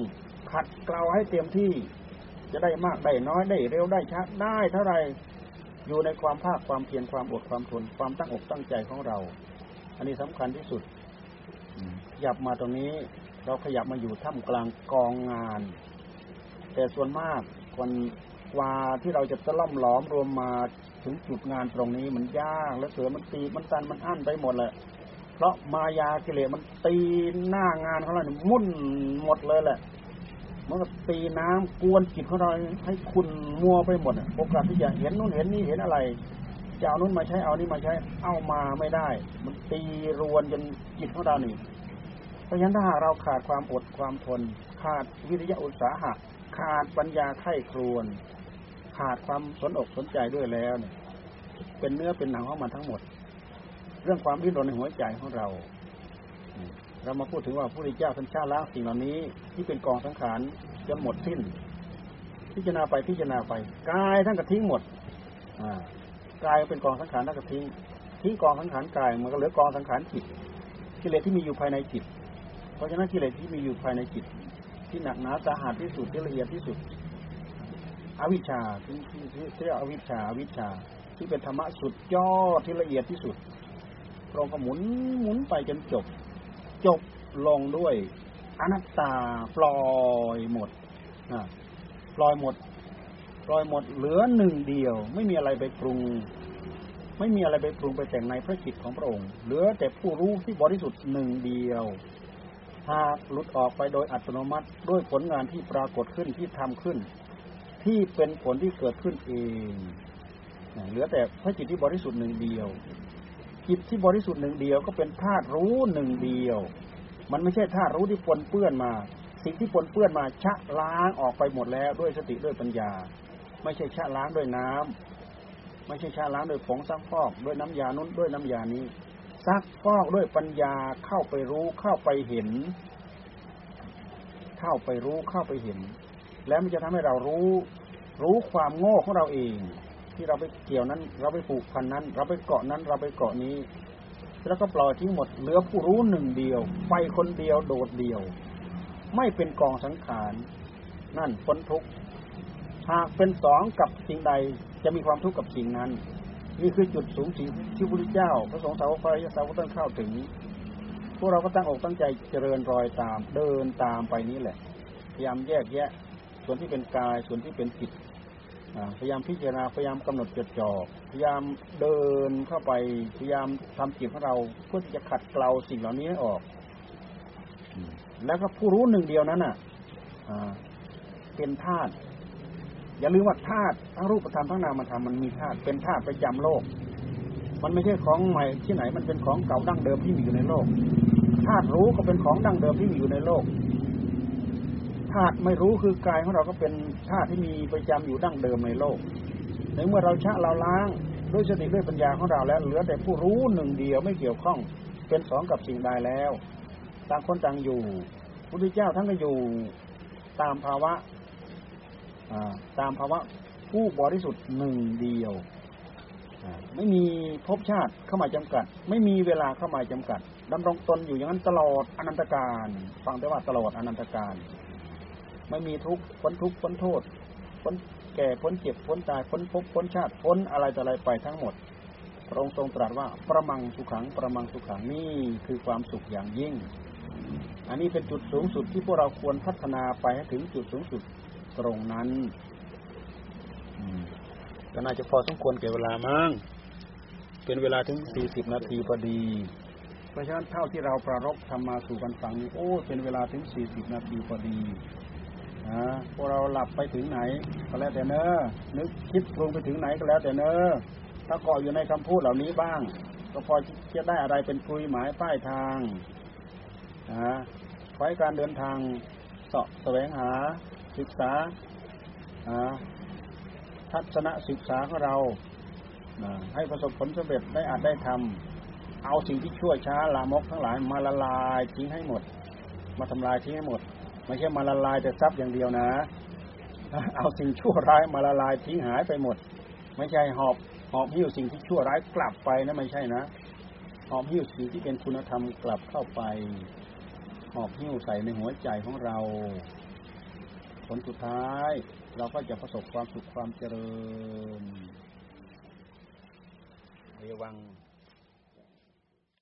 ขัดเกลาให้เต็มที่จะได้มากได้น้อยได้เร็วได้ช้าได้เท่าไรอยู่ในความภาคความเพียรความอดความทนความตั้งอกตั้งใจของเรา อันนี้สำคัญที่สุดขยับมาตรงนี้ เราขยับมาอยู่ท่ามกลางกองงาน แต่ส่วนมากคน กว่าที่เราจะตะล่อมหลอมรวมมาถึงจุดงานตรงนี้มันยากและเสือมันตีมันตันมันอั้นไปหมดเลยเพราะมายากิเลสมันตีหน้างานของเราเนี่ยมุ่นหมดเลยแหละมันก็ตีน้ำกวนจิตของเราให้คุณมัวไปหมดโอกาสที่จะเห็นนู่นเห็นนี่เห็นอะไรจะเอานู่นมาใช้เอานี่มาใช้ เอามาไม่ได้ มันตีรวนจนจิตของเรานี่เพราะฉะนั้นถ้าหากเราขาดความอดความทน ขาดวิริยะอุตสาหะ ขาดปัญญาไข้ครวน ขาดความสนอกสนใจด้วยแล้วเนี่ย เป็นเนื้อเป็นหนังของมันทั้งหมด เรื่องความดิ้นรนในหัวใจของเรา เรามาพูดถึงว่าพระพุทธเจ้าท่านชาล้างสิ่งเหล่านี้ ที่เป็นกองสังขารจนหมดสิ้น พิจารณาไปพิจารณาไปกายท่านก็ทิ้งหมด อ่ากายเป็นกองสังขารท่านก็ทิ้งทิ้งกองสังขารกายมันก็เหลือกองสังขารจิตกิเลสที่มีอยู่ภายในจิต เพราะฉะนั้นกิเลสที่มีอยู่ภายในจิต ที่หนักหนาสาหัสที่สุดที่ละเอียดที่สุด อวิชชาที่ที่ที่เรียกอวิชชาอวิชชา ที่เป็นธรรมะสุดยอดที่ละเอียดที่สุดพระองค์ก็หมุนหมุนไปจนจบ จบลงด้วยอนัตตาปล่อยหมดปล่อยหมดปล่อยหมดเหลือหนึ่งเดียว ไม่มีอะไรไปปรุง ไม่มีอะไรไปปรุงไปแต่งในพระจิตของพระองค์ เหลือแต่ผู้รู้ที่บริสุทธิ์หนึ่งเดียวหากหลุดออกไปโดยอัตโนมัติด้วยผลงานที่ปรากฏขึ้นที่ทำขึ้น ที่เป็นผลที่เกิดขึ้นเองเหลือแต่พระจิตที่บริสุทธิ์หนึ่งเดียว จิตที่บริสุทธิ์หนึ่งเดียวก็เป็นธาตุรู้หนึ่งเดียว มันไม่ใช่ธาตุรู้ที่ปนเปื้อนมา สิ่งที่ปนเปื้อนมาชะล้างออกไปหมดแล้วด้วยสติด้วยปัญญา ไม่ใช่ชะล้างด้วยน้ำไม่ใช่ชะล้างด้วยผงซักฟอกด้วยน้ำยานู้นด้วยน้ำยานี้ซักฟอกด้วยปัญญาเข้าไปรู้เข้าไปเห็น เข้าไปรู้เข้าไปเห็น แล้วมันจะทำให้เรารู้รู้ความโง่ของเราเอง ที่เราไปเกี่ยวนั้น เราไปผูกพันนั้น เราไปเกาะนั้น เราไปเกาะนี้ แล้วก็ปล่อยทิ้งหมดเหลือผู้รู้หนึ่งเดียว ไปคนเดียวโดดเดียว ไม่เป็นกองสังขารนั่นพ้นทุกข์หากเป็นสองกับสิ่งใดจะมีความทุกข์กับสิ่งนั้น นี่คือจุดสูงสุดที่พระพุทธเจ้า พระสงฆ์สาวกพระยาสาวกต้องเข้าถึง พวกเราก็ตั้งอกตั้งใจเจริญรอยตาม เดินตามไปนี้แหละพยายามแยกแยะ ส่วนที่เป็นกาย ส่วนที่เป็นจิตพยายามพิจารณาพยายามกำหนดจดจ่อพยายามเดินเข้าไปพยายามทำจิตของเราเพื่อที่จะขัดเกลาสิ่งเหล่านี้ออก แล้วก็ผู้รู้หนึ่งเดียวนั้นน่ะเป็นธาตุอย่าลืมว่าธาตุทั้งรูปธรรมทั้งนามธรรมมันมีธาตุเป็นธาตุประจำโลก มันไม่ใช่ของใหม่ที่ไหนมันเป็นของเก่าดั้งเดิมที่มีอยู่ในโลกธาตุรู้ก็เป็นของดั้งเดิมที่มีอยู่ในโลก ธาตุไม่รู้คือกายของเราก็เป็นธาตุที่มีประจำอยู่ดั้งเดิมในโลกในเมื่อเราชะเราล้างด้วยสติด้วยปัญญาของเราแล้ว เหลือแต่ผู้รู้หนึ่งเดียวไม่เกี่ยวข้องเป็นสองกับสิ่งใดแล้วต่างคนต่างอยู่พุทธเจ้าท่านก็อยู่ตามภาวะตามภาวะผู้บริสุทธิ์หนึ่งเดียวไม่มีภพชาติเข้ามาจำกัด ไม่มีเวลาเข้ามาจำกัดดำรงตนอยู่อย่างนั้นตลอดอนันตการ ฟังได้ว่าตลอดอนันตการ ไม่มีทุกข์พ้นทุกข์พ้นโทษพ้นแก่พ้นเจ็บพ้นตายพ้นภพพ้นชาติพ้นอะไรต่ออะไรไปทั้งหมด พระองค์ทรงตรัสว่าประมังสุขังประมังสุขังนี่คือความสุขอย่างยิ่ง อันนี้เป็นจุดสูงสุดที่พวกเราควรพัฒนาไปให้ถึงจุดสูงสุดตรงนั้นอืมก็น่าจะพอสมควรแก่เวลามั้งเป็นเวลาถึงสี่สิบนาทีพอดีเพราะฉะนั้นเท่าที่เราประรบทำมาสู่กันฟังนี้โอ้เป็นเวลาถึงสี่สิบนาทีพอดีนะ พวกเราหลับไปถึงไหน ก็แล้วแต่เนอนึกคิดปรุงไปถึงไหนก็แล้วแต่เนอถ้าเกาะอยู่ในคำพูดเหล่านี้บ้าง ก็พอจะได้อะไรเป็นคุยหมายป้ายทางนะขอให้การเดินทางเสาะแสวงหาศึกษาทัศนศึกษาของเรานะให้ประสบผลสำเร็จได้อาจได้ทำเอาสิ่งที่ชั่วช้าลามกทั้งหลายมาละลายทิ้งให้หมด มาทำลายทิ้งให้หมด ไม่ใช่มาละลายแต่ทรัพย์อย่างเดียวนะ เอาสิ่งชั่วร้ายมาละลายทิ้งหายไปหมด ไม่ใช่หอบหอบหิ้วสิ่งที่ชั่วร้ายกลับไปนะไม่ใช่นะหอบหิ้วสิ่งที่เป็นคุณธรรมกลับเข้าไป หอบหิ้วใส่ในหัวใจของเรา ผลสุดท้าย เราก็จะประสบความสุขความเจริญเอวัง